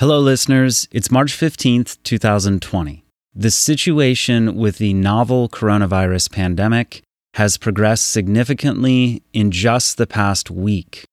Hello, listeners. It's March 15th, 2020. The situation with the novel coronavirus pandemic has progressed significantly in just the past week.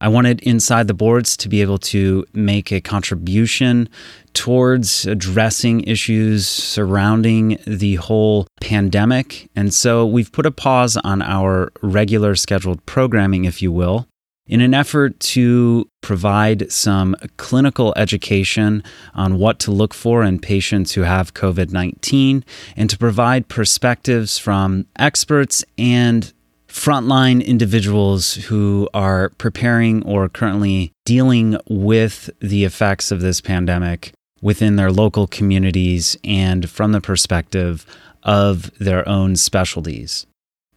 I wanted Inside the Boards to be able to make a contribution towards addressing issues surrounding the whole pandemic. And so we've put a pause on our regular scheduled programming, if you will, in an effort to provide some clinical education on what to look for in patients who have COVID 19 and to provide perspectives from experts and frontline individuals who are preparing or currently dealing with the effects of this pandemic within their local communities and from the perspective of their own specialties.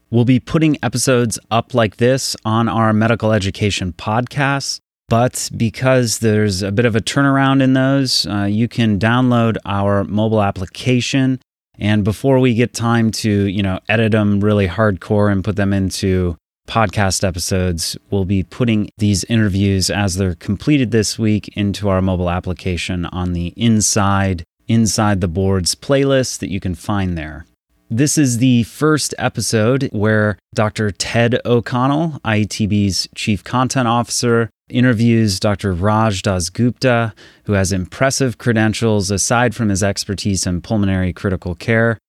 We'll be putting episodes up like this on our medical education podcast. But because there's a bit of a turnaround in those, uh, you can download our mobile application. And before we get time to, you know, edit them really hardcore and put them into podcast episodes, we'll be putting these interviews as they're completed this week into our mobile application on the inside, inside the boards playlist that you can find there. This is the first episode where Dr. Ted O'Connell, IETB's Chief Content Officer, interviews Dr. Raj Dasgupta, who has impressive credentials aside from his expertise in pulmonary critical care.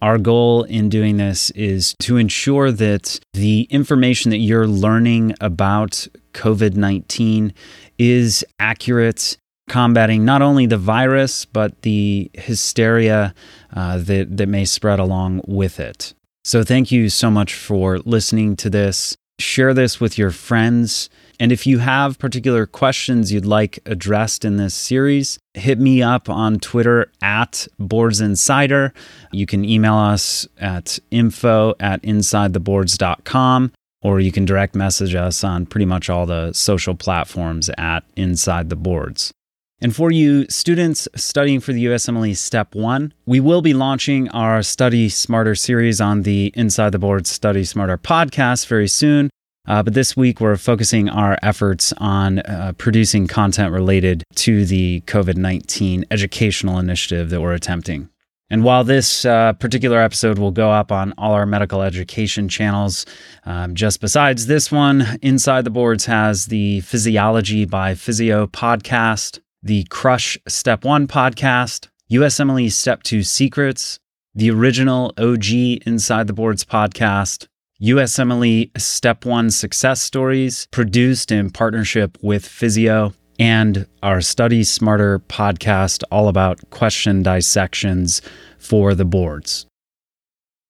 Our goal in doing this is to ensure that the information that you're learning about COVID 19 is accurate combating not only the virus, but the hysteria uh, that, that may spread along with it. So, thank you so much for listening to this. Share this with your friends. And if you have particular questions you'd like addressed in this series, hit me up on Twitter at Boards Insider. You can email us at info at insidetheboards.com, or you can direct message us on pretty much all the social platforms at Inside the Boards. And for you students studying for the USMLE Step 1, we will be launching our Study Smarter series on the Inside the Board Study Smarter podcast very soon. Uh, but this week, we're focusing our efforts on uh, producing content related to the COVID 19 educational initiative that we're attempting. And while this uh, particular episode will go up on all our medical education channels, um, just besides this one, Inside the Boards has the Physiology by Physeo podcast, the Crush Step 1 podcast, USMLE Step 2 Secrets, the original OG Inside the Boards podcast, USMLE Step 1 Success Stories, produced in partnership with Physeo, and our Study Smarter podcast, all about question dissections for the boards.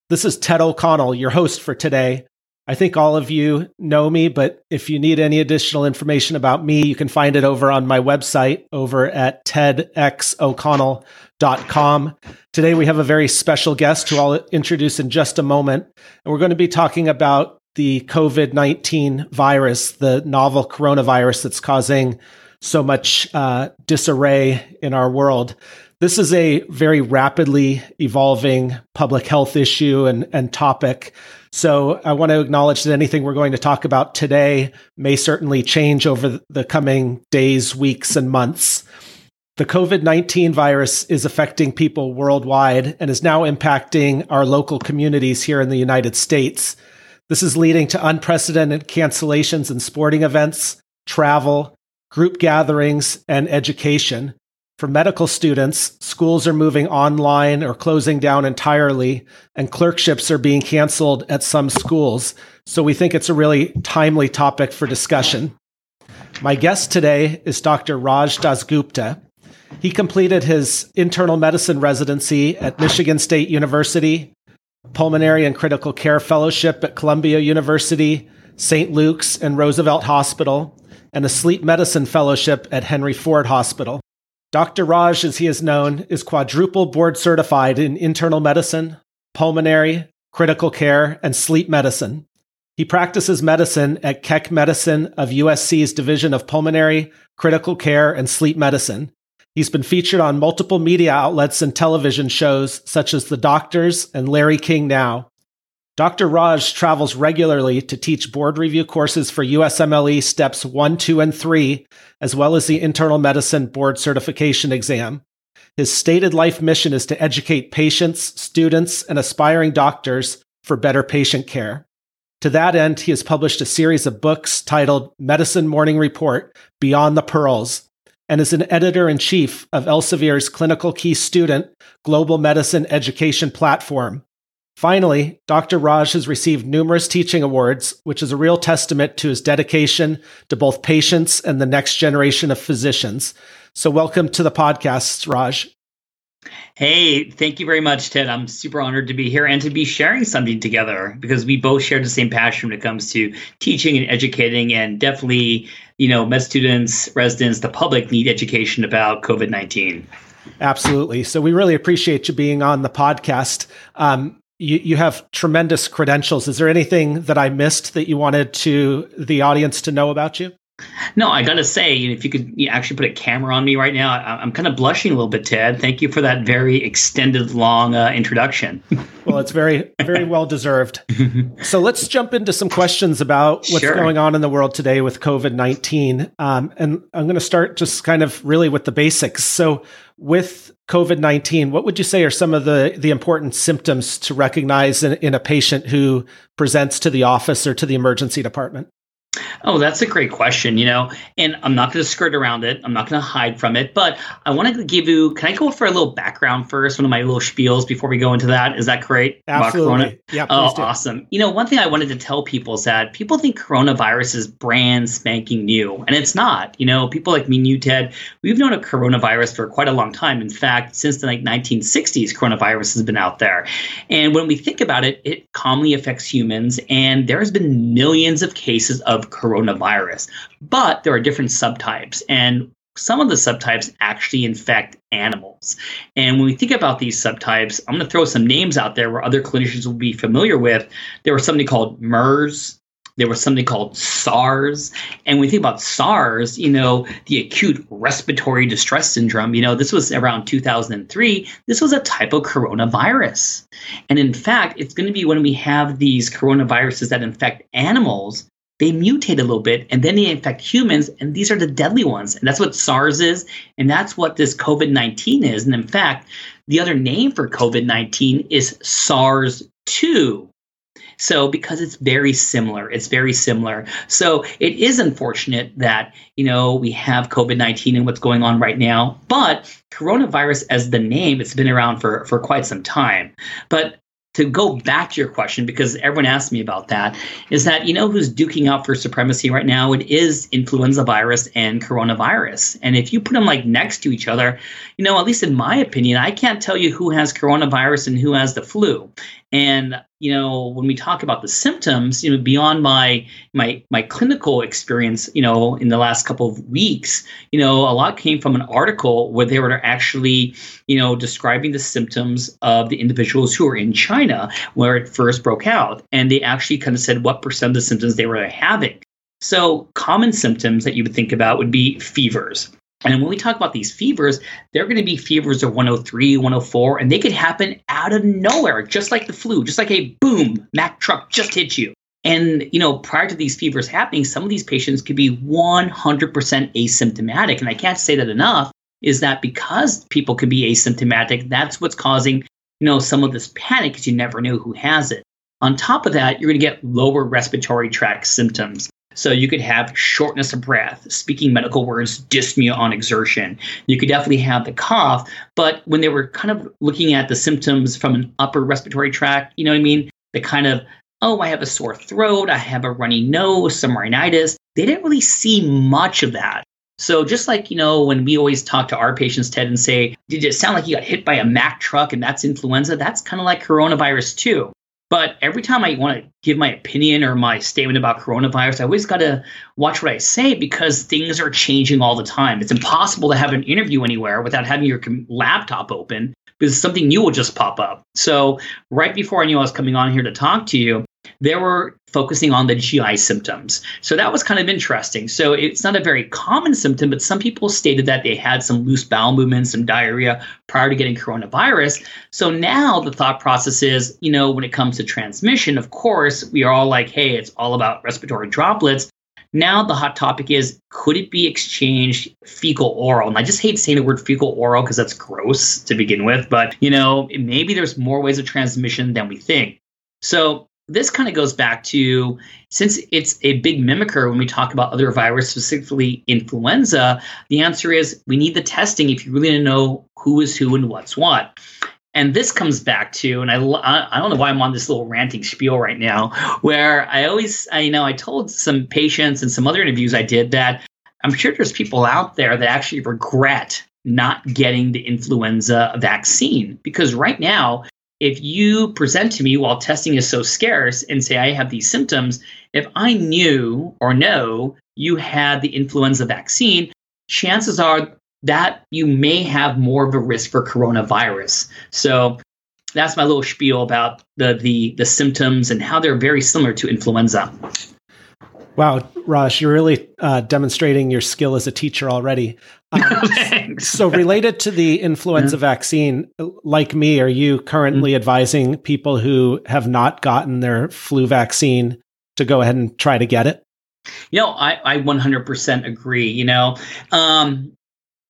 This is Ted O'Connell, your host for today. I think all of you know me, but if you need any additional information about me, you can find it over on my website over at tedxoconnell.com. Today we have a very special guest who I'll introduce in just a moment. And we're going to be talking about the COVID 19 virus, the novel coronavirus that's causing so much uh, disarray in our world. This is a very rapidly evolving public health issue and, and topic. So I want to acknowledge that anything we're going to talk about today may certainly change over the coming days, weeks, and months. The COVID 19 virus is affecting people worldwide and is now impacting our local communities here in the United States. This is leading to unprecedented cancellations in sporting events, travel, group gatherings, and education. For medical students, schools are moving online or closing down entirely, and clerkships are being canceled at some schools. So we think it's a really timely topic for discussion. My guest today is Dr. Raj Dasgupta. He completed his internal medicine residency at Michigan State University, pulmonary and critical care fellowship at Columbia University, St. Luke's and Roosevelt Hospital, and a sleep medicine fellowship at Henry Ford Hospital. Dr. Raj, as he is known, is quadruple board certified in internal medicine, pulmonary, critical care, and sleep medicine. He practices medicine at Keck Medicine of USC's Division of Pulmonary, Critical Care, and Sleep Medicine. He's been featured on multiple media outlets and television shows such as The Doctors and Larry King Now. Dr. Raj travels regularly to teach board review courses for USMLE Steps 1, 2, and 3, as well as the Internal Medicine Board Certification exam. His stated life mission is to educate patients, students, and aspiring doctors for better patient care. To that end, he has published a series of books titled Medicine Morning Report Beyond the Pearls and is an editor in chief of Elsevier's Clinical Key Student Global Medicine Education Platform. Finally, Dr. Raj has received numerous teaching awards, which is a real testament to his dedication to both patients and the next generation of physicians. So, welcome to the podcast, Raj. Hey, thank you very much, Ted. I'm super honored to be here and to be sharing something together because we both share the same passion when it comes to teaching and educating. And definitely, you know, med students, residents, the public need education about COVID 19. Absolutely. So we really appreciate you being on the podcast. Um, you, you have tremendous credentials. Is there anything that I missed that you wanted to the audience to know about you? No, I gotta say, if you could actually put a camera on me right now, I'm kind of blushing a little bit, Ted. Thank you for that very extended, long uh, introduction. well, it's very, very well deserved. so let's jump into some questions about what's sure. going on in the world today with COVID 19. Um, and I'm going to start just kind of really with the basics. So, with COVID 19, what would you say are some of the, the important symptoms to recognize in, in a patient who presents to the office or to the emergency department? Oh, that's a great question, you know, and I'm not going to skirt around it. I'm not going to hide from it, but I want to give you, can I go for a little background first, one of my little spiels before we go into that? Is that great? Absolutely. Yeah. Oh, do. awesome. You know, one thing I wanted to tell people is that people think coronavirus is brand spanking new, and it's not. You know, people like me and you, Ted, we've known a coronavirus for quite a long time. In fact, since the like 1960s, coronavirus has been out there. And when we think about it, it commonly affects humans, and there's been millions of cases of coronavirus. But there are different subtypes, and some of the subtypes actually infect animals. And when we think about these subtypes, I'm going to throw some names out there where other clinicians will be familiar with. There was something called MERS. There was something called SARS. And when we think about SARS, you know, the acute respiratory distress syndrome, you know, this was around 2003. This was a type of coronavirus. And in fact, it's going to be when we have these coronaviruses that infect animals they mutate a little bit and then they infect humans and these are the deadly ones and that's what sars is and that's what this covid-19 is and in fact the other name for covid-19 is sars-2 so because it's very similar it's very similar. So it is unfortunate that you know we have covid-19 and what's going on right now but coronavirus as the name it's been around for for quite some time. But to go back to your question, because everyone asked me about that, is that you know who's duking out for supremacy right now? It is influenza virus and coronavirus. And if you put them like next to each other, you know, at least in my opinion, I can't tell you who has coronavirus and who has the flu. And you know, when we talk about the symptoms, you know, beyond my my my clinical experience, you know, in the last couple of weeks, you know, a lot came from an article where they were actually, you know, describing the symptoms of the individuals who were in China where it first broke out, and they actually kind of said what percent of the symptoms they were having. So, common symptoms that you would think about would be fevers, and when we talk about these fevers, they're going to be fevers of 103, 104, and they could happen out of nowhere, just like the flu, just like a boom, Mack truck just hit you. And, you know, prior to these fevers happening, some of these patients could be 100% asymptomatic. And I can't say that enough is that because people can be asymptomatic, that's what's causing, you know, some of this panic because you never know who has it. On top of that, you're going to get lower respiratory tract symptoms. So you could have shortness of breath, speaking medical words, dyspnea on exertion. You could definitely have the cough, but when they were kind of looking at the symptoms from an upper respiratory tract, you know what I mean? The kind of, oh, I have a sore throat, I have a runny nose, some rhinitis. They didn't really see much of that. So just like, you know, when we always talk to our patients, Ted, and say, did it sound like you got hit by a Mack truck and that's influenza? That's kind of like coronavirus too. But every time I want to give my opinion or my statement about coronavirus, I always got to watch what I say because things are changing all the time. It's impossible to have an interview anywhere without having your laptop open because something new will just pop up. So, right before I knew I was coming on here to talk to you, they were focusing on the GI symptoms. So that was kind of interesting. So it's not a very common symptom, but some people stated that they had some loose bowel movements, some diarrhea prior to getting coronavirus. So now the thought process is, you know, when it comes to transmission, of course, we are all like, hey, it's all about respiratory droplets. Now the hot topic is could it be exchanged fecal oral? And I just hate saying the word fecal oral because that's gross to begin with, but you know, maybe there's more ways of transmission than we think. So this kind of goes back to since it's a big mimicker when we talk about other viruses, specifically influenza, the answer is we need the testing if you really want to know who is who and what's what. And this comes back to, and I, I don't know why I'm on this little ranting spiel right now, where I always, I you know, I told some patients and some other interviews I did that I'm sure there's people out there that actually regret not getting the influenza vaccine because right now if you present to me while testing is so scarce and say I have these symptoms, if I knew or know you had the influenza vaccine, chances are that you may have more of a risk for coronavirus. So that's my little spiel about the the the symptoms and how they're very similar to influenza. Wow, Raj, you're really uh, demonstrating your skill as a teacher already. Um, so, related to the influenza yeah. vaccine, like me, are you currently mm-hmm. advising people who have not gotten their flu vaccine to go ahead and try to get it? You know, I, I 100% agree. You know, um,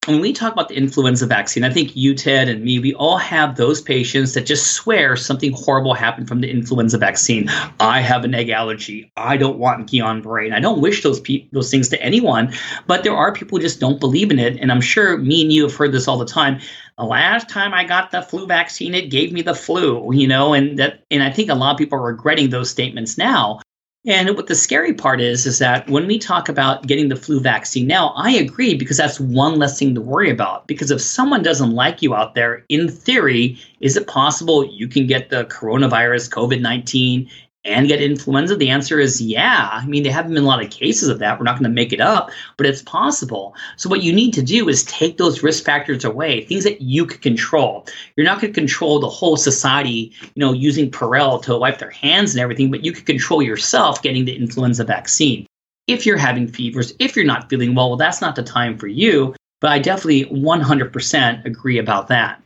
when we talk about the influenza vaccine, I think you, Ted, and me, we all have those patients that just swear something horrible happened from the influenza vaccine. I have an egg allergy. I don't want Guillain-Barré. I don't wish those pe- those things to anyone, but there are people who just don't believe in it. And I'm sure me and you have heard this all the time. The last time I got the flu vaccine, it gave me the flu, you know, and that, and I think a lot of people are regretting those statements now. And what the scary part is, is that when we talk about getting the flu vaccine now, I agree because that's one less thing to worry about. Because if someone doesn't like you out there, in theory, is it possible you can get the coronavirus, COVID 19, and get influenza? The answer is yeah. I mean, there haven't been a lot of cases of that. We're not going to make it up, but it's possible. So, what you need to do is take those risk factors away, things that you can control. You're not going to control the whole society, you know, using Purell to wipe their hands and everything, but you can control yourself getting the influenza vaccine. If you're having fevers, if you're not feeling well, well, that's not the time for you. But I definitely 100% agree about that.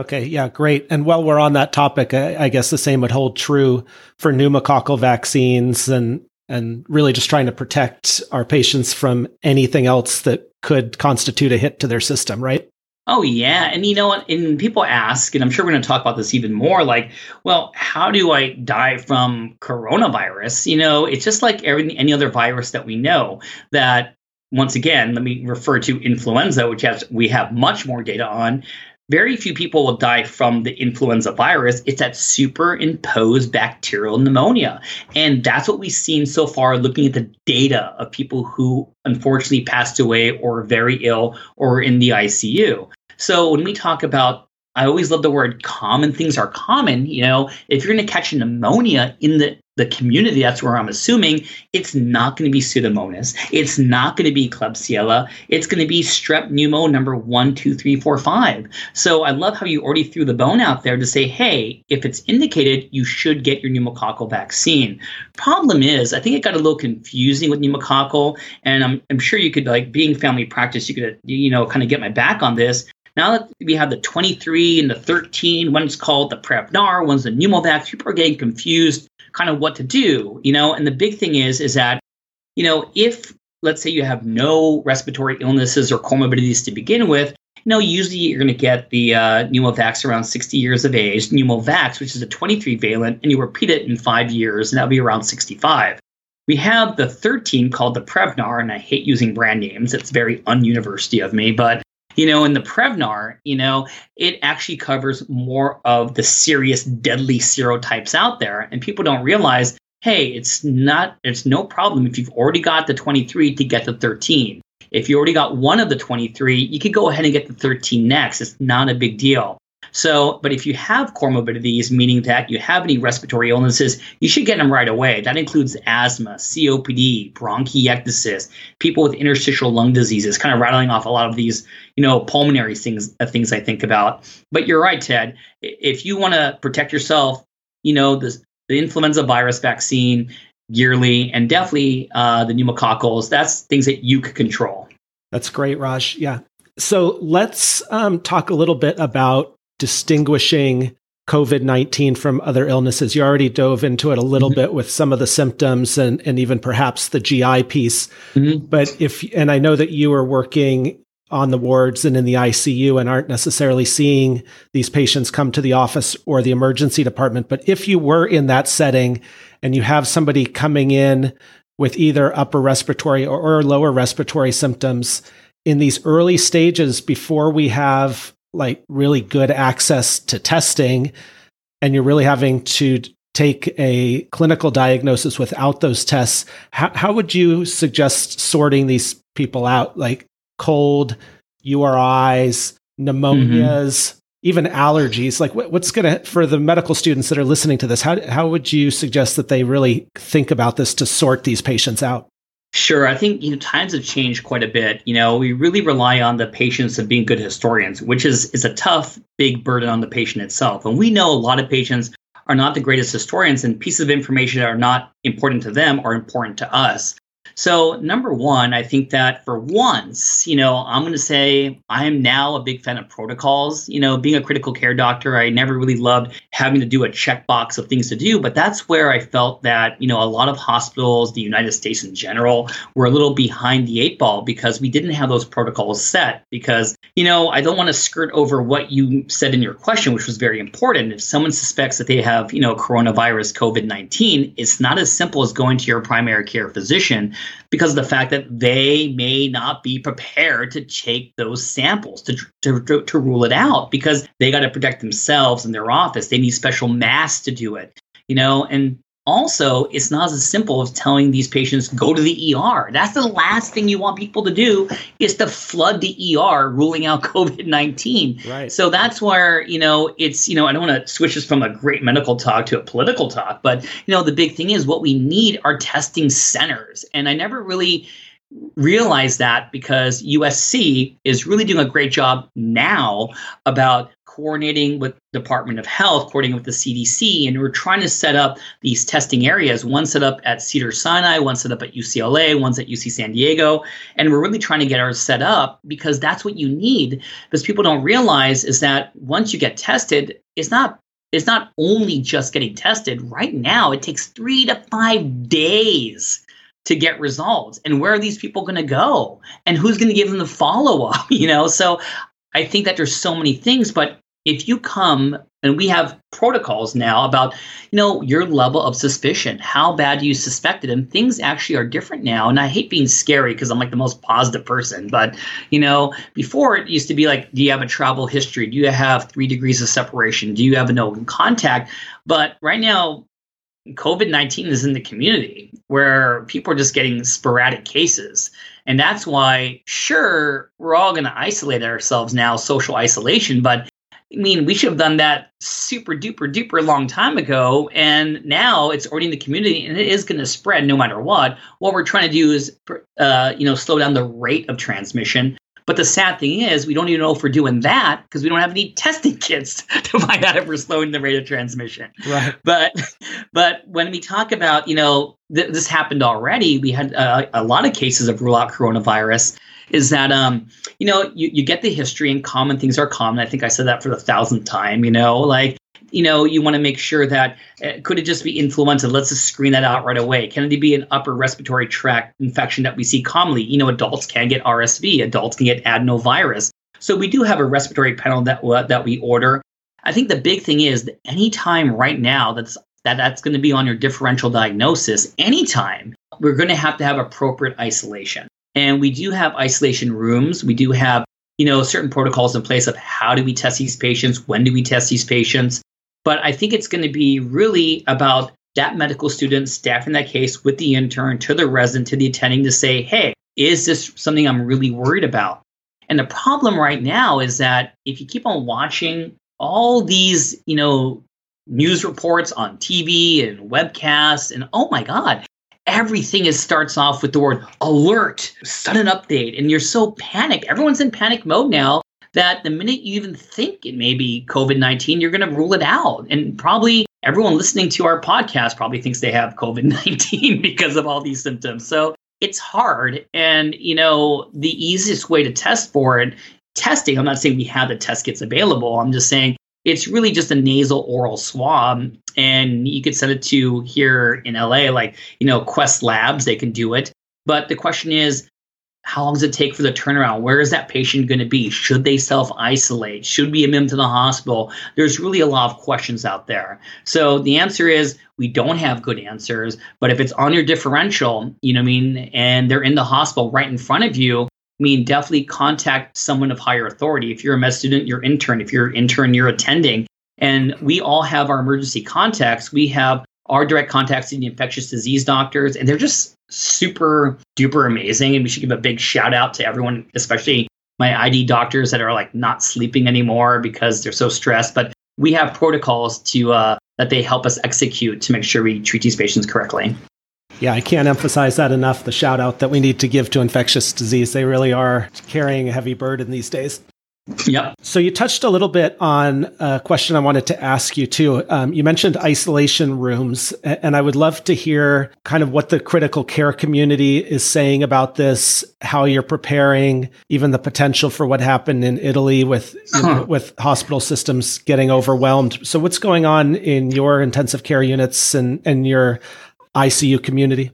Okay, yeah, great. And while we're on that topic, I, I, guess the same would hold true for pneumococcal vaccines and and really just trying to protect our patients from anything else that could constitute a hit to their system, right? Oh yeah, and you know what? And people ask, and I'm sure we're going to talk about this even more. Like, well, how do I die from coronavirus? You know, it's just like every any other virus that we know. That once again, let me refer to influenza, which has we have much more data on very few people will die from the influenza virus. It's that superimposed bacterial pneumonia. And that's what we've seen so far looking at the data of people who unfortunately passed away or very ill or in the ICU. So when we talk about I always love the word common things are common. You know, if you're going to catch pneumonia in the the community, that's where I'm assuming it's not going to be Pseudomonas. It's not going to be Klebsiella. It's going to be Strep pneumo number one, two, three, four, five. So I love how you already threw the bone out there to say, hey, if it's indicated, you should get your pneumococcal vaccine. Problem is, I think it got a little confusing with pneumococcal, and I'm, I'm sure you could, like, being family practice, you could, you know, kind of get my back on this. Now that we have the 23 and the 13, one's called the Prevnar, one's the Pneumovax, people are getting confused kind of what to do, you know. And the big thing is, is that, you know, if let's say you have no respiratory illnesses or comorbidities to begin with, you know, usually you're going to get the uh, pneumovax around 60 years of age, pneumovax, which is a 23 valent, and you repeat it in five years, and that'll be around 65. We have the 13 called the Prevnar, and I hate using brand names. It's very ununiversity of me, but you know, in the Prevnar, you know, it actually covers more of the serious, deadly serotypes out there. And people don't realize, hey, it's not, it's no problem if you've already got the 23 to get the 13. If you already got one of the 23, you could go ahead and get the 13 next. It's not a big deal. So, but if you have comorbidities, meaning that you have any respiratory illnesses, you should get them right away. That includes asthma, COPD, bronchiectasis, people with interstitial lung diseases, kind of rattling off a lot of these, you know, pulmonary things, uh, things I think about. But you're right, Ted. If you want to protect yourself, you know, the the influenza virus vaccine yearly, and definitely uh, the pneumococcals. That's things that you could control. That's great, Raj. Yeah. So let's um, talk a little bit about distinguishing COVID 19 from other illnesses. You already dove into it a little mm-hmm. bit with some of the symptoms and, and even perhaps the GI piece. Mm-hmm. But if, and I know that you are working on the wards and in the ICU and aren't necessarily seeing these patients come to the office or the emergency department. But if you were in that setting and you have somebody coming in with either upper respiratory or, or lower respiratory symptoms in these early stages before we have like really good access to testing and you're really having to take a clinical diagnosis without those tests how, how would you suggest sorting these people out? Like cold uris pneumonias mm-hmm. even allergies. Like what, what's going to for the medical students that are listening to this how, how would you suggest that they really think about this to sort these patients out Sure. I think you know times have changed quite a bit. You know, we really rely on the patients of being good historians, which is is a tough, big burden on the patient itself. And we know a lot of patients are not the greatest historians, and pieces of information that are not important to them are important to us. So, number one, I think that for once, you know, I'm going to say I am now a big fan of protocols. You know, being a critical care doctor, I never really loved having to do a checkbox of things to do, but that's where I felt that, you know, a lot of hospitals, the United States in general, were a little behind the eight ball because we didn't have those protocols set. Because, you know, I don't want to skirt over what you said in your question, which was very important. If someone suspects that they have, you know, coronavirus COVID 19, it's not as simple as going to your primary care physician because of the fact that they may not be prepared to take those samples to, to, to, to rule it out because they got to protect themselves in their office. They need special masks to do it, you know, and also, it's not as simple as telling these patients go to the ER. That's the last thing you want people to do is to flood the ER, ruling out COVID nineteen. Right. So that's where you know it's you know I don't want to switch this from a great medical talk to a political talk, but you know the big thing is what we need are testing centers, and I never really realized that because USC is really doing a great job now about coordinating with Department of Health, coordinating with the CDC, and we're trying to set up these testing areas. One set up at Cedars Sinai, one set up at UCLA, one's at UC San Diego, and we're really trying to get ours set up because that's what you need. Because people don't realize is that once you get tested, it's not it's not only just getting tested. Right now, it takes three to five days to get results and where are these people going to go and who's going to give them the follow up you know so I think that there's so many things, but if you come and we have protocols now about you know your level of suspicion how bad you suspect it and things actually are different now. And i hate being scary because i'm like the most positive person but you know before it used to be like do you have a travel history? Do you have three degrees of separation? Do you have no contact? But right now COVID 19 is in the community where people are just getting sporadic cases. And that's why, sure, we're all going to isolate ourselves now, social isolation, but I mean, we should have done that super duper duper long time ago. And now it's already in the community and it is going to spread no matter what. What we're trying to do is, uh, you know, slow down the rate of transmission but the sad thing is, we don't even know if we're doing that because we don't have any testing kits to find out if we're slowing the rate of transmission. Right. But, but when we talk about, you know, th- this happened already. We had uh, a lot of cases of rule out coronavirus. Is that um, you know, you, you get the history and common things are common. I think I said that for the thousandth time. You know, like you know, you want to make sure that uh, could it just be influenza? Let's just screen that out right away. Can it be an upper respiratory tract infection that we see commonly? You know, adults can get RSV, adults can get adenovirus. So we do have a respiratory panel that uh, that we order. I think the big thing is that anytime right now that's that that's going to be on your differential diagnosis, anytime we're going to have to have appropriate isolation. And we do have isolation rooms. We do have you know certain protocols in place of how do we test these patients when do we test these patients but I think it's going to be really about that medical student staffing that case with the intern to the resident to the attending to say, hey, is this something I'm really worried about? And the problem right now is that if you keep on watching all these, you know, news reports on TV and webcasts, and oh my God, everything is starts off with the word alert, sudden update, and you're so panicked. Everyone's in panic mode now that the minute you even think it may be COVID 19, you're going to rule it out. And probably everyone listening to our podcast probably thinks they have COVID 19 because of all these symptoms. So it's hard. And, you know, the easiest way to test for it, testing, I'm not saying we have the test kits available. I'm just saying it's really just a nasal oral swab. And you could send it to here in LA, like, you know, Quest Labs, they can do it. But the question is, how long does it take for the turnaround? Where is that patient going to be? Should they self isolate? Should we admit them to the hospital? There's really a lot of questions out there. So the answer is we don't have good answers. But if it's on your differential, you know I mean, and they're in the hospital right in front of you, I mean, definitely contact someone of higher authority. If you're a med student, you're intern. If you're intern, you're attending. And we all have our emergency contacts. We have our direct contacts in the infectious disease doctors, and they're just super duper amazing. And we should give a big shout out to everyone, especially my ID doctors that are like not sleeping anymore because they're so stressed. But we have protocols to uh, that they help us execute to make sure we treat these patients correctly. Yeah, I can't emphasize that enough. The shout out that we need to give to infectious disease. They really are carrying a heavy burden these days. Yep. So you touched a little bit on a question I wanted to ask you too. Um, you mentioned isolation rooms, and I would love to hear kind of what the critical care community is saying about this, how you're preparing, even the potential for what happened in Italy with you know, with hospital systems getting overwhelmed. So what's going on in your intensive care units and and your ICU community?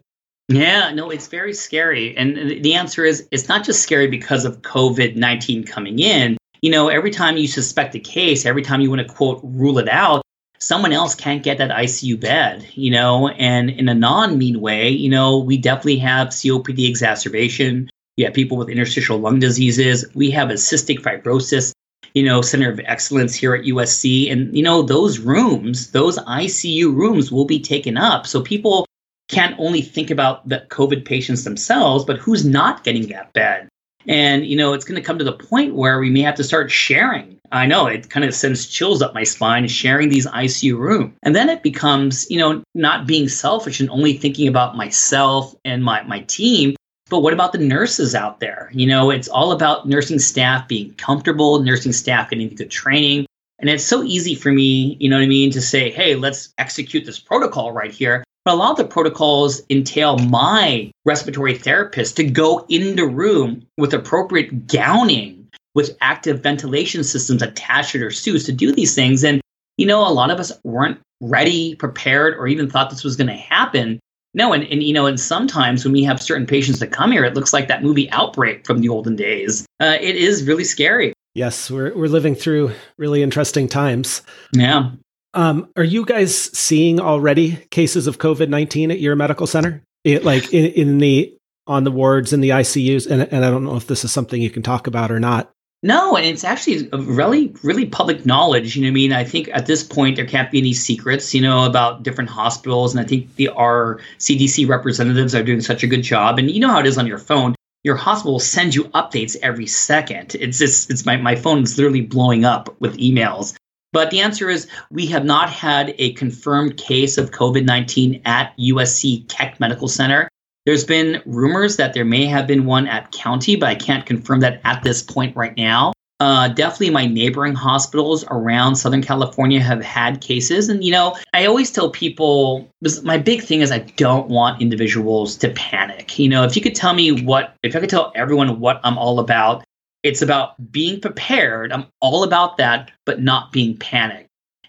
Yeah, no, it's very scary. And the answer is it's not just scary because of COVID 19 coming in. You know, every time you suspect a case, every time you want to quote rule it out, someone else can't get that ICU bed, you know, and in a non mean way, you know, we definitely have COPD exacerbation. We have people with interstitial lung diseases. We have a cystic fibrosis, you know, center of excellence here at USC. And, you know, those rooms, those ICU rooms will be taken up. So people can't only think about the COVID patients themselves, but who's not getting that bed. And, you know, it's going to come to the point where we may have to start sharing. I know it kind of sends chills up my spine, sharing these ICU rooms. And then it becomes, you know, not being selfish and only thinking about myself and my, my team. But what about the nurses out there? You know, it's all about nursing staff being comfortable, nursing staff getting good training. And it's so easy for me, you know what I mean, to say, hey, let's execute this protocol right here. But a lot of the protocols entail my respiratory therapist to go in the room with appropriate gowning with active ventilation systems attached to their suits to do these things. And, you know, a lot of us weren't ready, prepared, or even thought this was going to happen. No, and, and you know, and sometimes when we have certain patients that come here, it looks like that movie Outbreak from the olden days. Uh, it is really scary. Yes, we're we're living through really interesting times. Yeah. Um, are you guys seeing already cases of COVID nineteen at your medical center? It, like in, in the on the wards in the ICUs, and, and I don't know if this is something you can talk about or not. No, and it's actually really, really public knowledge. You know, I mean, I think at this point there can't be any secrets, you know, about different hospitals, and I think the our CDC representatives are doing such a good job. And you know how it is on your phone. Your hospital will send you updates every second. It's just, it's my my phone is literally blowing up with emails. But the answer is we have not had a confirmed case of COVID 19 at USC Keck Medical Center. There's been rumors that there may have been one at County, but I can't confirm that at this point right now. Uh, definitely my neighboring hospitals around Southern California have had cases. And, you know, I always tell people my big thing is I don't want individuals to panic. You know, if you could tell me what, if I could tell everyone what I'm all about, it's about being prepared. I'm all about that, but not being panicked.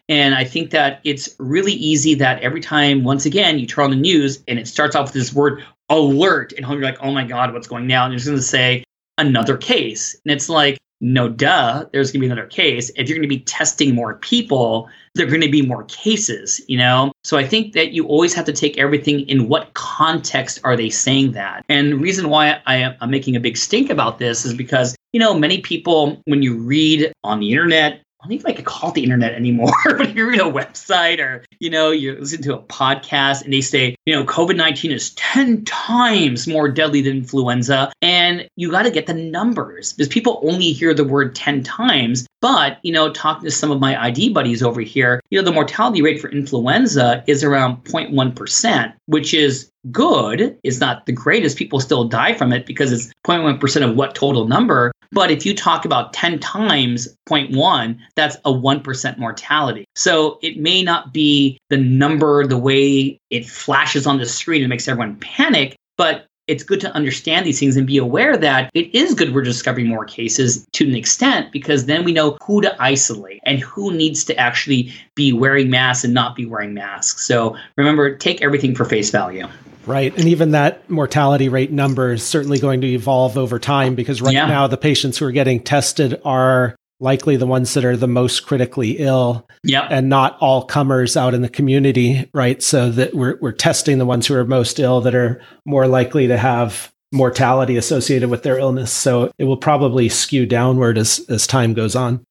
And I think that it's really easy that every time, once again, you turn on the news and it starts off with this word alert, and you're like, oh my God, what's going down? And it's going to say another case. And it's like, no duh, there's going to be another case. If you're going to be testing more people, there are going to be more cases, you know? So I think that you always have to take everything in what context are they saying that? And the reason why I am making a big stink about this is because, you know, many people, when you read on the internet, I don't even like to call it the internet anymore, but you read a website or, you know, you listen to a podcast and they say, you know, COVID 19 is 10 times more deadly than influenza. And you got to get the numbers because people only hear the word 10 times. But, you know, talking to some of my ID buddies over here, you know, the mortality rate for influenza is around 0.1%, which is good. It's not the greatest. People still die from it because it's 0.1% of what total number. But if you talk about 10 times 0.1, that's a 1% mortality. So it may not be the number, the way it flashes on the screen and makes everyone panic, but it's good to understand these things and be aware that it is good we're discovering more cases to an extent because then we know who to isolate and who needs to actually be wearing masks and not be wearing masks. So remember, take everything for face value. Right. And even that mortality rate number is certainly going to evolve over time because right yeah. now the patients who are getting tested are likely the ones that are the most critically ill yep. and not all comers out in the community, right? So that we're, we're testing the ones who are most ill that are more likely to have mortality associated with their illness. So it will probably skew downward as, as time goes on.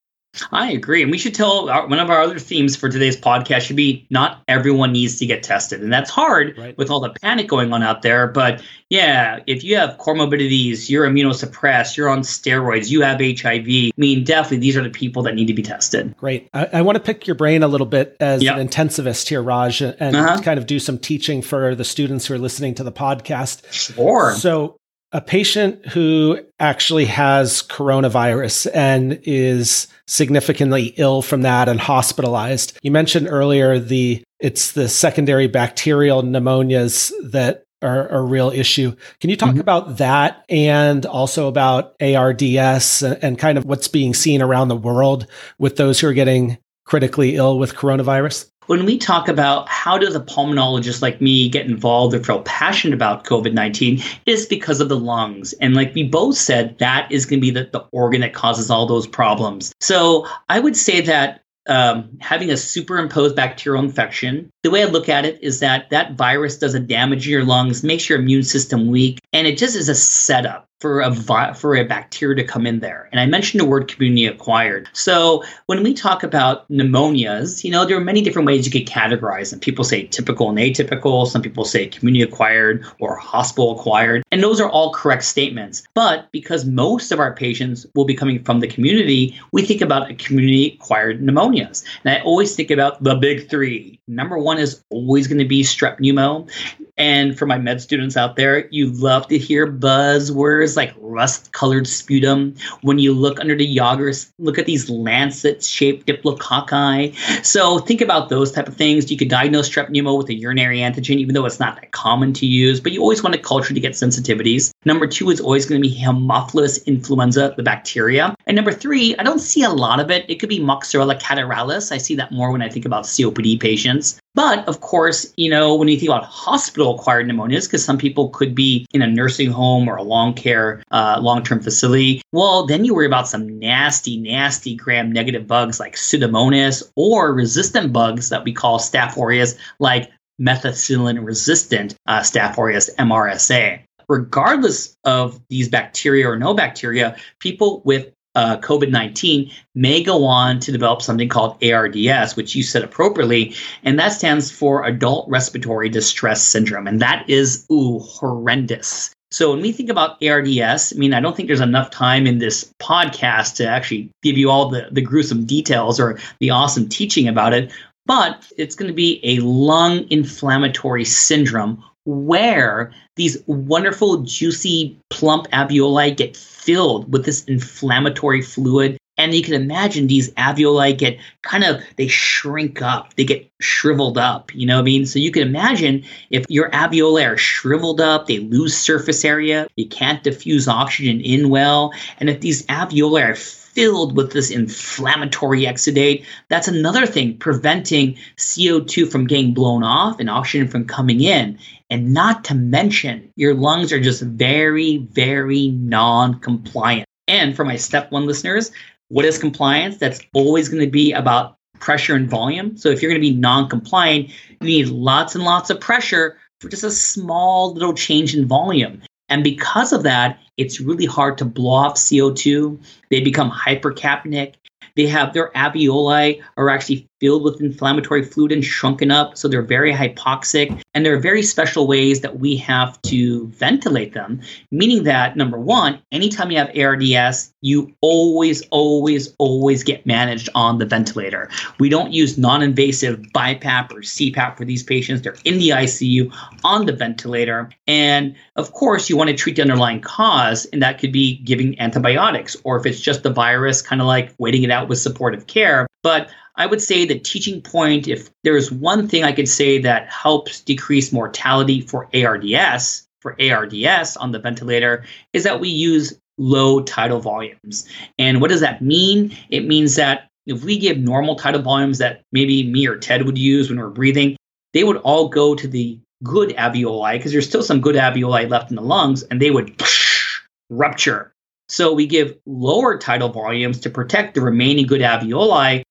I agree. And we should tell our, one of our other themes for today's podcast should be not everyone needs to get tested. And that's hard right. with all the panic going on out there. But yeah, if you have comorbidities, you're immunosuppressed, you're on steroids, you have HIV, I mean, definitely these are the people that need to be tested. Great. I, I want to pick your brain a little bit as yep. an intensivist here, Raj, and uh-huh. kind of do some teaching for the students who are listening to the podcast. Sure. So, a patient who actually has coronavirus and is significantly ill from that and hospitalized. You mentioned earlier the it's the secondary bacterial pneumonias that are a real issue. Can you talk mm-hmm. about that and also about ARDS and kind of what's being seen around the world with those who are getting critically ill with coronavirus? When we talk about how does a pulmonologist like me get involved or feel passionate about COVID-19 is because of the lungs. And like we both said, that is going to be the, the organ that causes all those problems. So I would say that um, having a superimposed bacterial infection, the way I look at it is that that virus does a damage your lungs, makes your immune system weak, and it just is a setup for a vi- for a bacteria to come in there. And I mentioned the word community acquired. So when we talk about pneumonias, you know, there are many different ways you could categorize them. People say typical and atypical. Some people say community acquired or hospital acquired. And those are all correct statements. But because most of our patients will be coming from the community, we think about a community acquired pneumonias. And I always think about the big three. Number one is always going to be strep pneumo. And for my med students out there, you love to hear buzzwords like rust colored sputum. When you look under the Yagras, look at these lancet shaped diplococci. So think about those type of things. You could diagnose strep pneumo with a urinary antigen, even though it's not that common to use, but you always want to culture to get sensitivities. Number two is always going to be Haemophilus influenza, the bacteria. And number three, I don't see a lot of it. It could be Moraxella catarrhalis. I see that more when I think about COPD patients. But of course, you know, when you think about hospital acquired pneumonias, because some people could be in a nursing home or a long care, uh, long term facility, well, then you worry about some nasty, nasty gram negative bugs like Pseudomonas or resistant bugs that we call Staph aureus, like methicillin resistant uh, Staph aureus MRSA regardless of these bacteria or no bacteria, people with uh, COVID 19 may go on to develop something called ARDS, which you said appropriately, and that stands for Adult Respiratory Distress Syndrome. And that is, ooh, horrendous. So when we think about ARDS, I mean, I don't think there's enough time in this podcast to actually give you all the, the gruesome details or the awesome teaching about it, but it's going to be a lung inflammatory syndrome where these wonderful, juicy, plump alveoli get filled with this inflammatory fluid. And you can imagine these alveoli get kind of, they shrink up, they get shriveled up, you know what I mean? So you can imagine if your alveoli are shriveled up, they lose surface area, you can't diffuse oxygen in well. And if these alveoli are filled with this inflammatory exudate. That's another thing preventing CO2 from getting blown off and oxygen from coming in. And not to mention, your lungs are just very, very non compliant. And for my step one listeners, what is compliance? That's always going to be about pressure and volume. So if you're going to be non compliant, you need lots and lots of pressure for just a small little change in volume. And because of that, it's really hard to blow off CO2. They become hypercapnic. They have their alveoli are actually filled with inflammatory fluid and shrunken up, so they're very hypoxic. And there are very special ways that we have to ventilate them, meaning that number one, anytime you have ARDS, you always, always, always get managed on the ventilator. We don't use non invasive BiPAP or CPAP for these patients. They're in the ICU on the ventilator. And of course, you want to treat the underlying cause, and that could be giving antibiotics, or if it's just the virus, kind of like waiting it out with supportive care. But I would say the teaching point, if there's one thing I could say that helps decrease mortality for ARDS, for ARDS on the ventilator, is that we use low tidal volumes. And what does that mean? It means that if we give normal tidal volumes that maybe me or Ted would use when we're breathing, they would all go to the good alveoli because there's still some good alveoli left in the lungs and they would rupture. So we give lower tidal volumes to protect the remaining good alveoli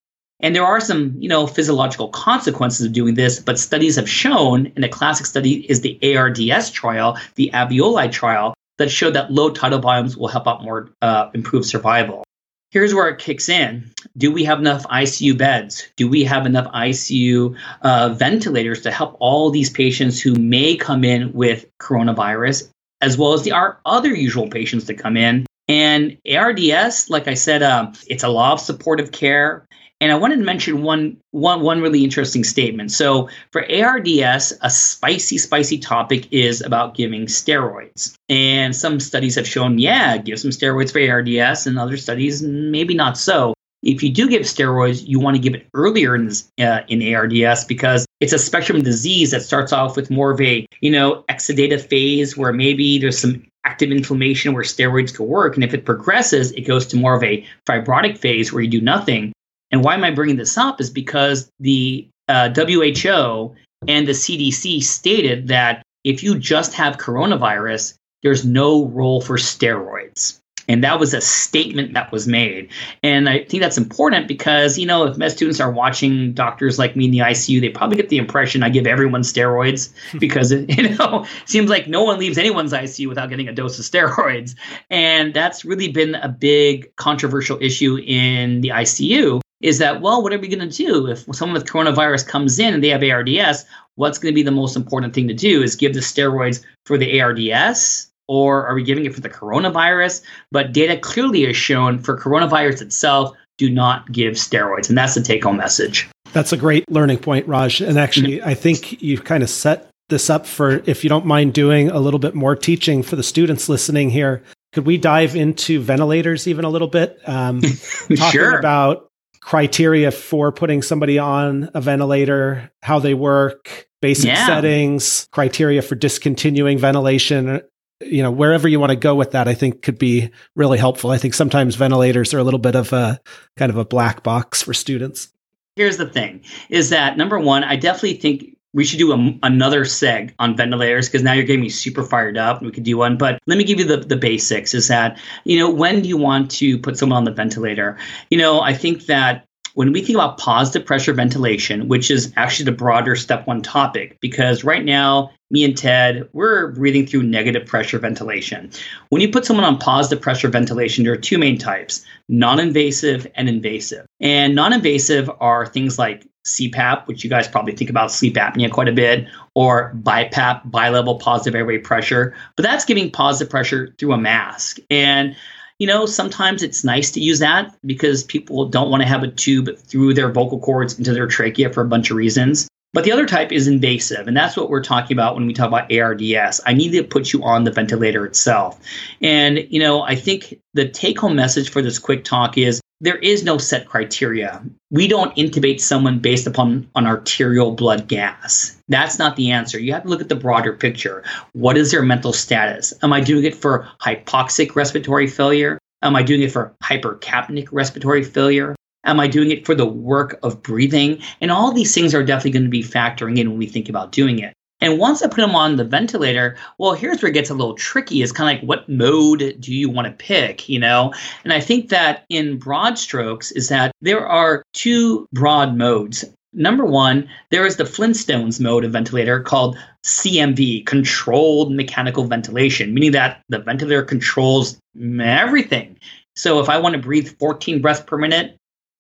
and there are some, you know, physiological consequences of doing this, but studies have shown, and a classic study is the ARDS trial, the alveoli trial, that showed that low tidal volumes will help out more uh, improve survival. Here's where it kicks in. Do we have enough ICU beds? Do we have enough ICU uh, ventilators to help all these patients who may come in with coronavirus, as well as the our other usual patients that come in? And ARDS, like I said, um, it's a law of supportive care. And I wanted to mention one, one, one really interesting statement. So for ARDS, a spicy, spicy topic is about giving steroids. And some studies have shown, yeah, give some steroids for ARDS, and other studies, maybe not so. If you do give steroids, you want to give it earlier in uh, in ARDS because it's a spectrum disease that starts off with more of a you know exudative phase where maybe there's some active inflammation where steroids could work, and if it progresses, it goes to more of a fibrotic phase where you do nothing. And why am I bringing this up is because the uh, WHO and the CDC stated that if you just have coronavirus, there's no role for steroids. And that was a statement that was made. And I think that's important because, you know, if med students are watching doctors like me in the ICU, they probably get the impression I give everyone steroids because, it, you know, it seems like no one leaves anyone's ICU without getting a dose of steroids. And that's really been a big controversial issue in the ICU is that, well, what are we going to do if someone with coronavirus comes in and they have ARDS? What's going to be the most important thing to do is give the steroids for the ARDS or are we giving it for the coronavirus? But data clearly has shown for coronavirus itself, do not give steroids. And that's the take home message. That's a great learning point, Raj. And actually, I think you've kind of set this up for, if you don't mind doing a little bit more teaching for the students listening here. Could we dive into ventilators even a little bit? Um, talking sure. about criteria for putting somebody on a ventilator, how they work, basic yeah. settings, criteria for discontinuing ventilation. Uh, you know, wherever you want to go with that, I think could be really helpful. I think sometimes ventilators are a little bit of a kind of a black box for students. Here's the thing is that number one, I definitely think we should do a, another seg on ventilators because now you're getting me super fired up. We could do one but let me give you the, the basics is that you know when do you want to put someone on the ventilator? You know i think that when we think about positive pressure ventilation, which is actually the broader step one topic, because right now, me and Ted, we're breathing through negative pressure ventilation. When you put someone on positive pressure ventilation, there are two main types non invasive and invasive. And non invasive are things like CPAP, which you guys probably think about sleep apnea quite a bit, or BiPAP, bilevel positive airway pressure. But that's giving positive pressure through a mask. And you know, sometimes it's nice to use that because people don't want to have a tube through their vocal cords into their trachea for a bunch of reasons. But the other type is invasive, and that's what we're talking about when we talk about ARDS. I need to put you on the ventilator itself. And, you know, I think the take home message for this quick talk is there is no set criteria. We don't intubate someone based upon an arterial blood gas. That's not the answer. You have to look at the broader picture. What is their mental status? Am I doing it for hypoxic respiratory failure? Am I doing it for hypercapnic respiratory failure? Am I doing it for the work of breathing? And all these things are definitely going to be factoring in when we think about doing it. And once I put them on the ventilator, well, here's where it gets a little tricky. Is kind of like what mode do you want to pick, you know? And I think that in broad strokes is that there are two broad modes. Number one, there is the Flintstones mode of ventilator called CMV, controlled mechanical ventilation, meaning that the ventilator controls everything. So if I want to breathe 14 breaths per minute,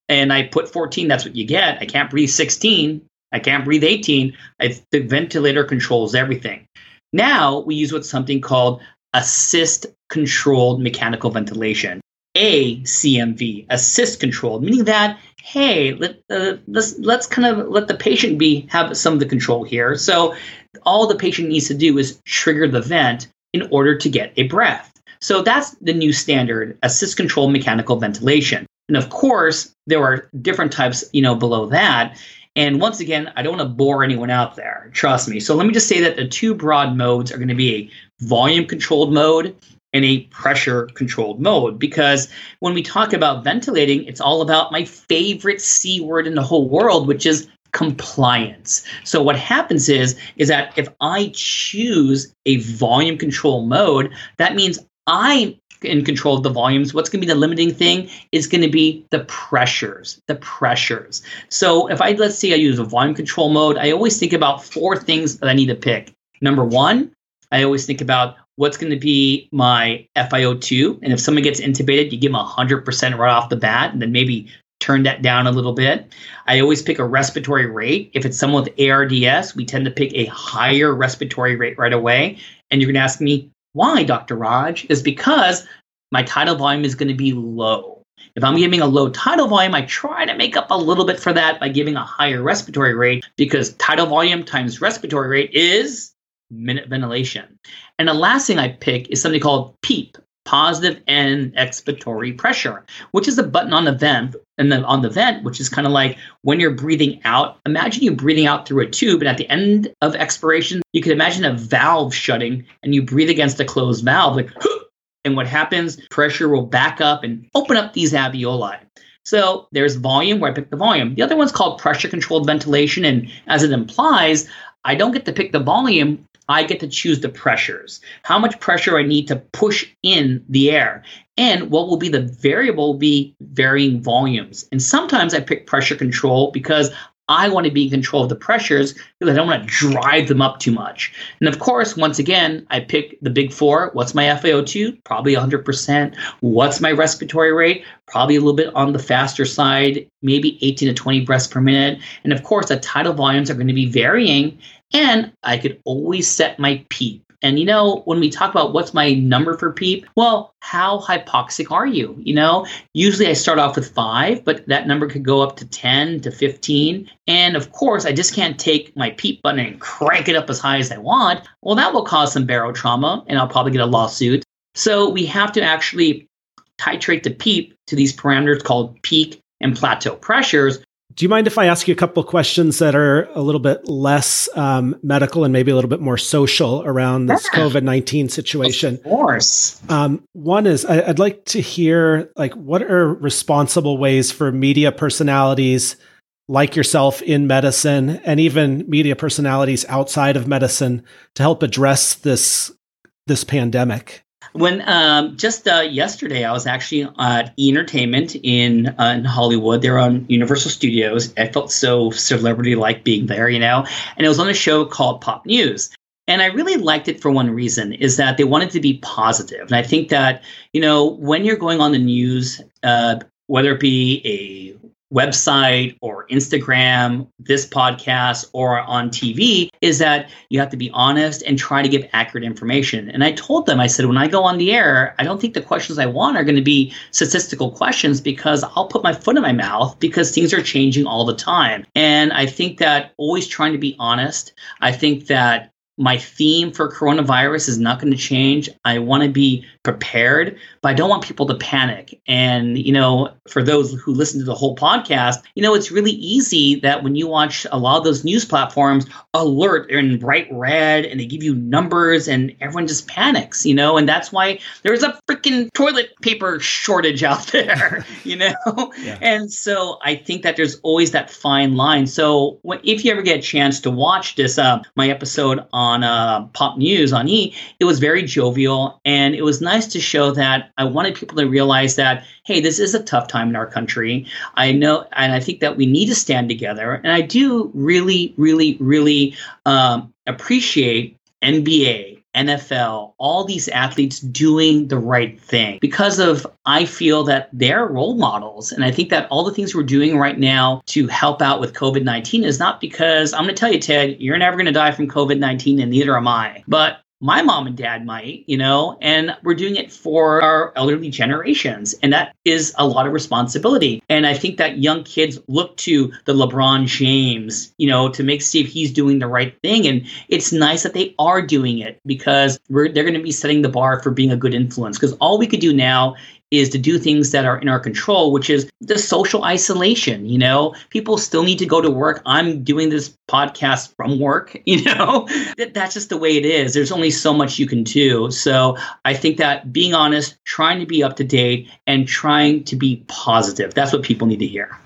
and I put 14, that's what you get. I can't breathe 16. I can't breathe 18. I, the ventilator controls everything. Now we use what's something called assist controlled mechanical ventilation. ACMV, assist controlled, meaning that hey, let, uh, let's let's kind of let the patient be have some of the control here. So all the patient needs to do is trigger the vent in order to get a breath. So that's the new standard, assist controlled mechanical ventilation. And of course, there are different types, you know, below that. And once again, I don't want to bore anyone out there. Trust me. So let me just say that the two broad modes are going to be a volume controlled mode and a pressure controlled mode. Because when we talk about ventilating, it's all about my favorite C word in the whole world, which is compliance. So what happens is is that if I choose a volume control mode, that means I'm in control of the volumes. What's going to be the limiting thing is going to be the pressures, the pressures. So if I, let's say I use a volume control mode, I always think about four things that I need to pick. Number one, I always think about what's going to be my FiO2. And if someone gets intubated, you give them 100% right off the bat, and then maybe turn that down a little bit. I always pick a respiratory rate. If it's someone with ARDS, we tend to pick a higher respiratory rate right away. And you're going to ask me, why, Dr. Raj? Is because my tidal volume is going to be low. If I'm giving a low tidal volume, I try to make up a little bit for that by giving a higher respiratory rate because tidal volume times respiratory rate is minute ventilation. And the last thing I pick is something called PEEP, positive end expiratory pressure, which is a button on the vent and then on the vent, which is kind of like when you're breathing out. Imagine you breathing out through a tube, and at the end of expiration, you could imagine a valve shutting, and you breathe against a closed valve, like. And what happens? Pressure will back up and open up these alveoli. So there's volume where I pick the volume. The other one's called pressure controlled ventilation. And as it implies, I don't get to pick the volume. I get to choose the pressures, how much pressure I need to push in the air. And what will be the variable will be varying volumes. And sometimes I pick pressure control because I want to be in control of the pressures because I don't want to drive them up too much. And of course, once again, I pick the big four. What's my FiO2? Probably 100%. What's my respiratory rate? Probably a little bit on the faster side, maybe 18 to 20 breaths per minute. And of course, the tidal volumes are going to be varying. And I could always set my PEEP. And you know, when we talk about what's my number for PEEP, well, how hypoxic are you? You know, usually I start off with five, but that number could go up to 10 to 15. And of course, I just can't take my PEEP button and crank it up as high as I want. Well, that will cause some barotrauma and I'll probably get a lawsuit. So we have to actually titrate the PEEP to these parameters called peak and plateau pressures, do you mind if I ask you a couple of questions that are a little bit less um, medical and maybe a little bit more social around this yeah. COVID nineteen situation? Of course. Um, one is I, would like to hear like what are responsible ways for media personalities like yourself in medicine and even media personalities outside of medicine to help address this this pandemic. When um, just uh, yesterday, I was actually at E Entertainment in uh, in Hollywood. They're on Universal Studios. I felt so celebrity like being there, you know. And it was on a show called Pop News. And I really liked it for one reason is that they wanted to be positive. And I think that, you know, when you're going on the news, uh, whether it be a website or Instagram, this podcast, or on TV is that you have to be honest and try to give accurate information. And I told them, I said, when I go on the air, I don't think the questions I want are going to be statistical questions because I'll put my foot in my mouth because things are changing all the time. And I think that always trying to be honest, I think that my theme for coronavirus is not going to change. I want to be prepared, but I don't want people to panic. And, you know, for those who listen to the whole podcast, you know, it's really easy that when you watch a lot of those news platforms, alert, they're in bright red and they give you numbers and everyone just panics, you know, and that's why there's a freaking toilet paper shortage out there, you know? Yeah. And so I think that there's always that fine line. So if you ever get a chance to watch this, uh, my episode on uh, Pop News on E, it was very jovial and it was nice nice to show that I wanted people to realize that, hey, this is a tough time in our country. I know, and I think that we need to stand together. And I do really, really, really um, appreciate NBA NFL, all these athletes doing the right thing because of, I feel that they're role models. And I think that all the things we're doing right now to help out with COVID 19 is not because I'm going to tell you, Ted, you're never going to die from COVID 19 and neither am I. But my mom and dad might, you know, and we're doing it for our elderly generations. And that is a lot of responsibility. And I think that young kids look to the LeBron James, you know, to make see if he's doing the right thing. And it's nice that they are doing it because we're, they're going to be setting the bar for being a good influence. Because all we could do now is to do things that are in our control, which is the social isolation. You know, people still need to go to work. I'm doing this podcast from work, you know, that's just the way it is. There's only so much you can do. So I think that being honest, trying to be up to date, and trying to be positive, that's what people need to hear.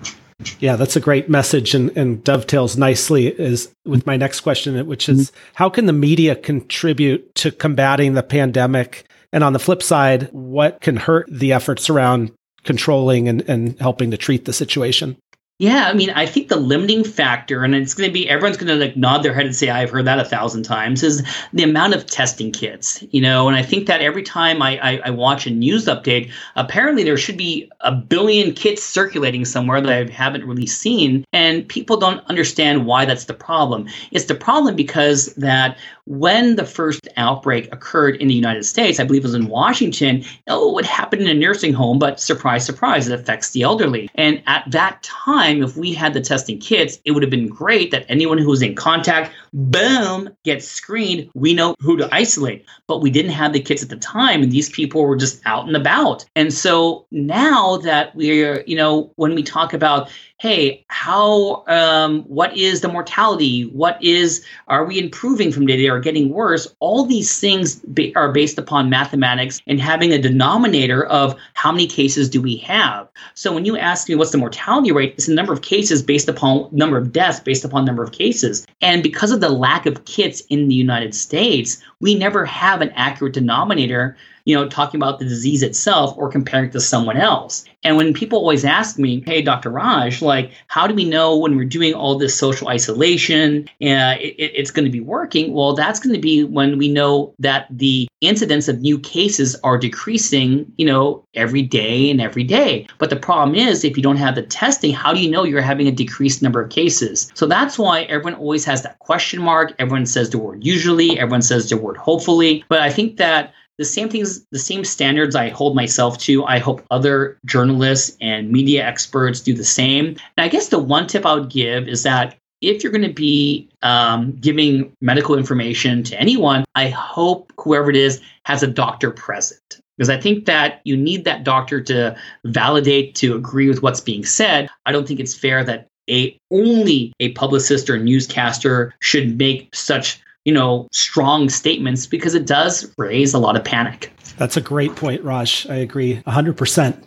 Yeah, that's a great message and, and dovetails nicely is with my next question, which is mm-hmm. how can the media contribute to combating the pandemic and on the flip side, what can hurt the efforts around controlling and, and helping to treat the situation? Yeah, I mean, I think the limiting factor, and it's going to be everyone's going to like nod their head and say, "I've heard that a thousand times," is the amount of testing kits. You know, and I think that every time I, I, I watch a news update, apparently there should be a billion kits circulating somewhere that I haven't really seen, and people don't understand why that's the problem. It's the problem because that when the first outbreak occurred in the United States, I believe it was in Washington, oh, it happened in a nursing home, but surprise, surprise, it affects the elderly. And at that time, if we had the testing kits, it would have been great that anyone who was in contact, boom, gets screened. We know who to isolate. But we didn't have the kits at the time, and these people were just out and about. And so now that we're, you know, when we talk about hey, how, um, what is the mortality? What is, are we improving from day to day or getting worse? All these things be, are based upon mathematics and having a denominator of how many cases do we have. So when you ask me what's the mortality rate, it's the number of cases based upon number of deaths based upon number of cases. And because of the lack of kits in the United States, we never have an accurate denominator you know, talking about the disease itself or comparing it to someone else. And when people always ask me, hey, Dr. Raj, like, how do we know when we're doing all this social isolation, uh, it, it's going to be working? Well, that's going to be when we know that the incidence of new cases are decreasing, you know, every day and every day. But the problem is, if you don't have the testing, how do you know you're having a decreased number of cases? So that's why everyone always has that question mark. Everyone says the word usually, everyone says the word hopefully. But I think that the same things, the same standards I hold myself to, I hope other journalists and media experts do the same. And I guess the one tip I would give is that if you're going to be um, giving medical information to anyone, I hope whoever it is has a doctor present. Because I think that you need that doctor to validate, to agree with what's being said. I don't think it's fair that a only a publicist or newscaster should make such you know, strong statements because it does raise a lot of panic. That's a great point, Raj. I agree 100%.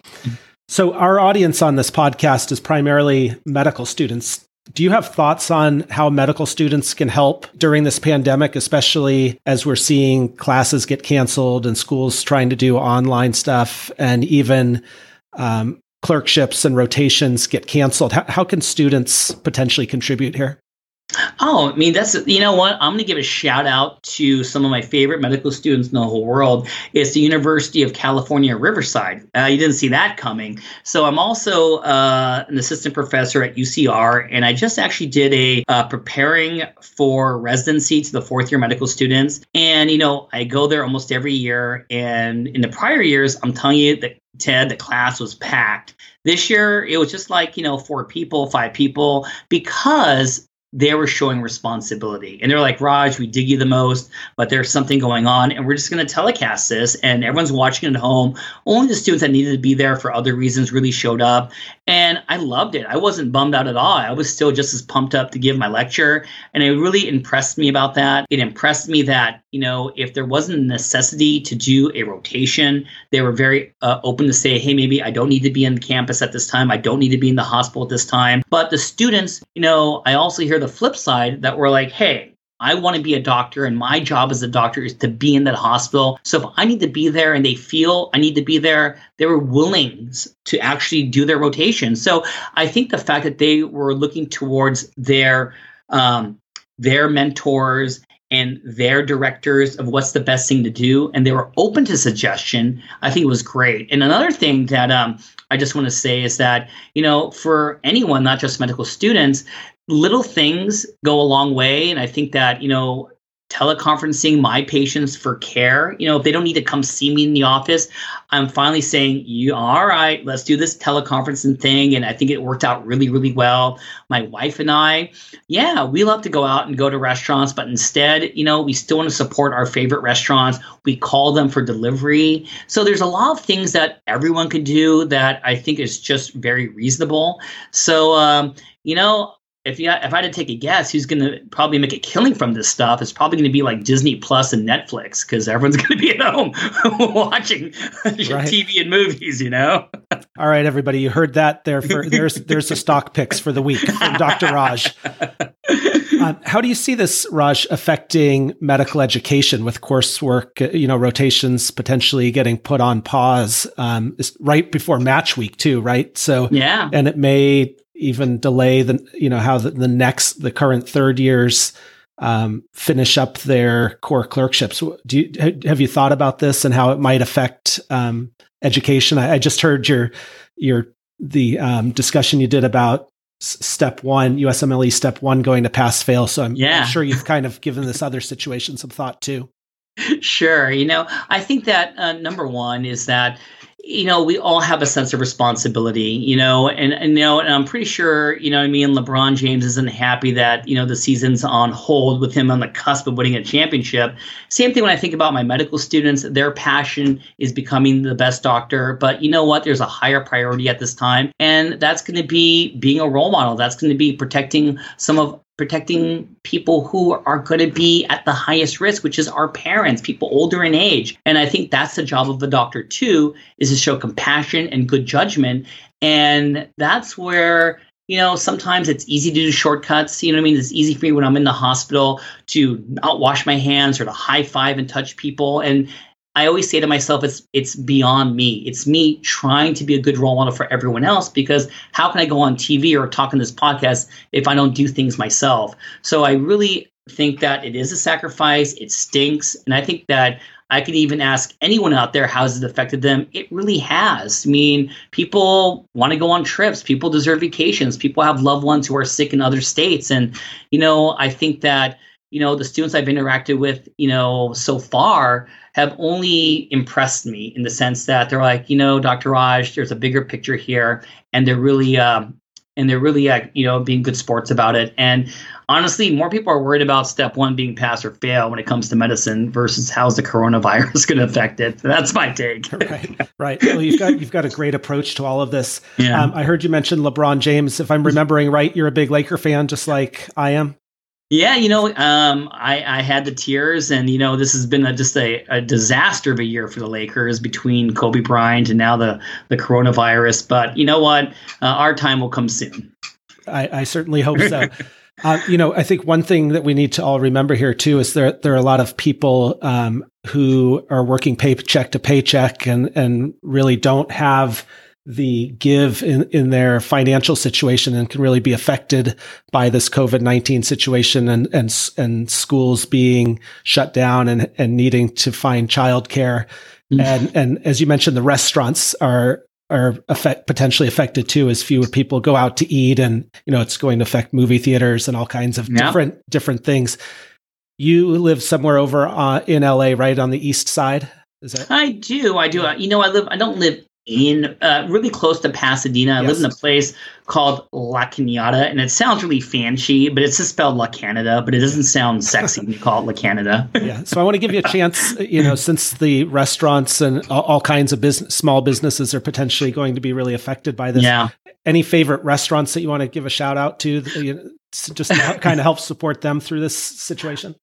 So, our audience on this podcast is primarily medical students. Do you have thoughts on how medical students can help during this pandemic, especially as we're seeing classes get canceled and schools trying to do online stuff and even um, clerkships and rotations get canceled? How, how can students potentially contribute here? Oh, I mean, that's, you know what? I'm going to give a shout out to some of my favorite medical students in the whole world. It's the University of California, Riverside. Uh, you didn't see that coming. So I'm also uh, an assistant professor at UCR, and I just actually did a uh, preparing for residency to the fourth year medical students. And, you know, I go there almost every year. And in the prior years, I'm telling you that Ted, the class was packed. This year, it was just like, you know, four people, five people, because they were showing responsibility. And they're like, Raj, we dig you the most, but there's something going on, and we're just going to telecast this. And everyone's watching at home. Only the students that needed to be there for other reasons really showed up. And I loved it. I wasn't bummed out at all. I was still just as pumped up to give my lecture. And it really impressed me about that. It impressed me that, you know, if there wasn't a necessity to do a rotation, they were very uh, open to say, hey, maybe I don't need to be on campus at this time. I don't need to be in the hospital at this time. But the students, you know, I also hear the flip side that were like, hey, I want to be a doctor, and my job as a doctor is to be in that hospital. So if I need to be there and they feel I need to be there, they were willing to actually do their rotation. So I think the fact that they were looking towards their um, their mentors and their directors of what's the best thing to do, and they were open to suggestion. I think was great. And another thing that um, I just want to say is that you know, for anyone, not just medical students, little things go a long way, and I think that you know teleconferencing my patients for care. You know, if they don't need to come see me in the office, I'm finally saying, "You all right? Let's do this teleconferencing thing." And I think it worked out really, really well. My wife and I, yeah, we love to go out and go to restaurants, but instead, you know, we still want to support our favorite restaurants. We call them for delivery. So there's a lot of things that everyone can do that I think is just very reasonable. So, um, you know, if you if I had to take a guess, who's going to probably make a killing from this stuff? It's probably going to be like Disney Plus and Netflix because everyone's going to be at home watching right. TV and movies. You know. All right, everybody, you heard that there. For there's there's the stock picks for the week from Dr. Raj. Um, how do you see this, Raj, affecting medical education with coursework? You know, rotations potentially getting put on pause um, right before match week, too, right? So, yeah, and it may even delay the you know how the, the next the current third years um, finish up their core clerkships. Do you have you thought about this and how it might affect um, education? I, I, just heard your your the um, discussion you did about step one USMLE step one going to pass fail. So I'm, yeah. I'm sure you've kind of given this other situation some thought too. Sure. You know, I think that uh, number one is that you know, we all have a sense of responsibility, you know, and, and you know, and I'm pretty sure, you know, I mean, LeBron James isn't happy that, you know, the season's on hold with him on the cusp of winning a championship. Same thing when I think about my medical students, their passion is becoming the best doctor. But you know what? There's a higher priority at this time. And that's going to be being a role model. That's going to be protecting some of protecting people who are going to be at the highest risk which is our parents people older in age. And i think that's the job of a doctor too is to show compassion and good judgment. And that's where you know sometimes it's easy to do shortcuts you know what i mean? It's easy for me when i'm in the hospital to not wash my hands or to high five and touch people. And I always say to myself, it's it's beyond me. It's me trying to be a good role model for everyone else because how can I go on TV or talk on this podcast if I don't do things myself? So I really think that it is a sacrifice. It stinks, and I think that I could even ask anyone out there how has it affected them. It really has. I mean, people want to go on trips. People deserve vacations. People have loved ones who are sick in other states, and you know, I think that you know the students I've interacted with, you know, so far have only impressed me in the sense that they're like, you know, Dr. Raj, there's a bigger picture here, and they're really, um, and they're really, uh, you know, being good sports about it. And honestly, more people are worried about step one being pass or fail when it comes to medicine versus how's the coronavirus going to affect it. That's my take. right, right. Well, you've got you've got a great approach to all of this. Yeah. Um, I heard you mention LeBron James. If I'm remembering right, you're a big Laker fan, just like I am. Yeah, you know, um, I, I had the tears, and you know, this has been a, just a, a disaster of a year for the Lakers between Kobe Bryant and now the the coronavirus. But you know what? Uh, our time will come soon. I, I certainly hope so. uh, you know, I think one thing that we need to all remember here too is there there are a lot of people um, who are working paycheck to paycheck and and really don't have the give in, in their financial situation and can really be affected by this COVID-19 situation and, and, and schools being shut down and, and needing to find childcare. Mm-hmm. And, and as you mentioned, the restaurants are, are affect, potentially affected too as fewer people go out to eat and, you know, it's going to affect movie theaters and all kinds of yeah. different, different things. You live somewhere over uh, in LA, right on the east side. Is that? I do. I do. You know, I live. I don't live in uh, really close to Pasadena. I yes. live in a place called La Canada, and it sounds really fancy, but it's just spelled La Canada, but it doesn't sound sexy when you call it La Canada. yeah. So I want to give you a chance, you know, since the restaurants and all, kinds of business, small businesses are potentially going to be really affected by this. Yeah. Any favorite restaurants that you want to give a shout out to, you know, just to kind of help support them through this situation?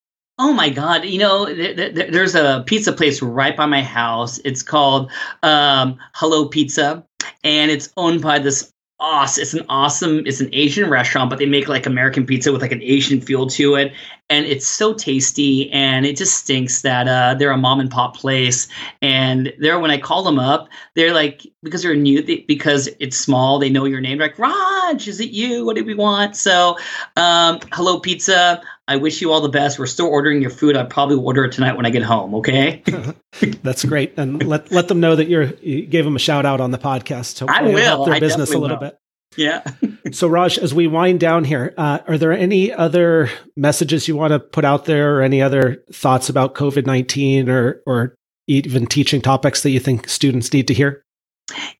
Oh my God! You know, th- th- there's a pizza place right by my house. It's called um, Hello Pizza, and it's owned by this awesome. It's an awesome. It's an Asian restaurant, but they make like American pizza with like an Asian feel to it, and it's so tasty. And it just stinks that uh, they're a mom and pop place. And they're when I call them up, they're like because they're new, they, because it's small, they know your name. They're like Raj, is it you? What do we want? So, um, Hello Pizza. I wish you all the best. We're still ordering your food. I'll probably order it tonight when I get home. Okay. That's great, and let let them know that you're you gave them a shout out on the podcast. Hopefully I will help their I business a little will. bit. Yeah. so, Raj, as we wind down here, uh, are there any other messages you want to put out there, or any other thoughts about COVID nineteen, or or even teaching topics that you think students need to hear?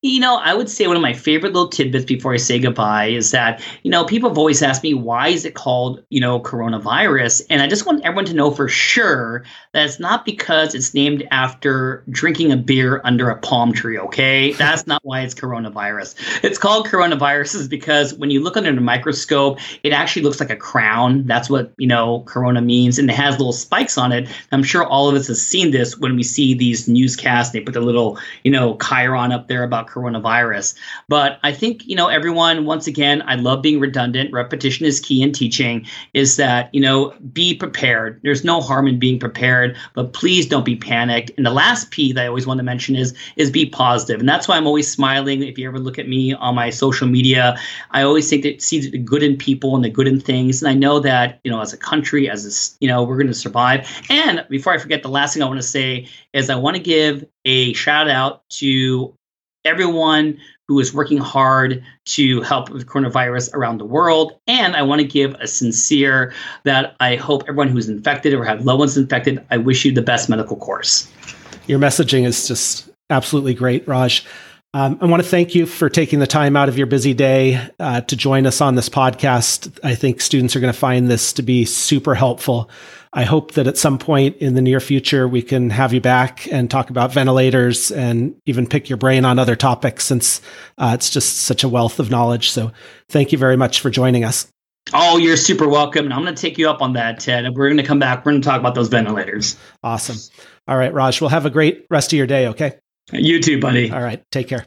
You know, I would say one of my favorite little tidbits before I say goodbye is that, you know, people have always asked me, why is it called, you know, coronavirus? And I just want everyone to know for sure that it's not because it's named after drinking a beer under a palm tree, okay? That's not why it's coronavirus. It's called coronavirus is because when you look under the microscope, it actually looks like a crown. That's what, you know, corona means. And it has little spikes on it. I'm sure all of us have seen this when we see these newscasts. They put the little, you know, chyron up there about coronavirus. But I think, you know, everyone, once again, I love being redundant. Repetition is key in teaching, is that, you know, be prepared. There's no harm in being prepared, but please don't be panicked. And the last P that I always want to mention is is be positive. And that's why I'm always smiling. If you ever look at me on my social media, I always think that see the good in people and the good in things. And I know that, you know, as a country, as a, you know, we're going to survive. And before I forget, the last thing I want to say is I want to give a shout out to everyone who is working hard to help with coronavirus around the world. And I want to give a sincere that I hope everyone who's infected or have loved ones infected, I wish you the best medical course. Your messaging is just absolutely great, Raj. Um, I want to thank you for taking the time out of your busy day uh, to join us on this podcast. I think students are going to find this to be super helpful. I hope that at some point in the near future, we can have you back and talk about ventilators and even pick your brain on other topics since uh, it's just such a wealth of knowledge. So thank you very much for joining us. Oh, you're super welcome. And I'm going to take you up on that, Ted. We're going to come back. We're going to talk about those ventilators. Awesome. All right, Raj, we'll have a great rest of your day, okay? You too, buddy. All right, take care.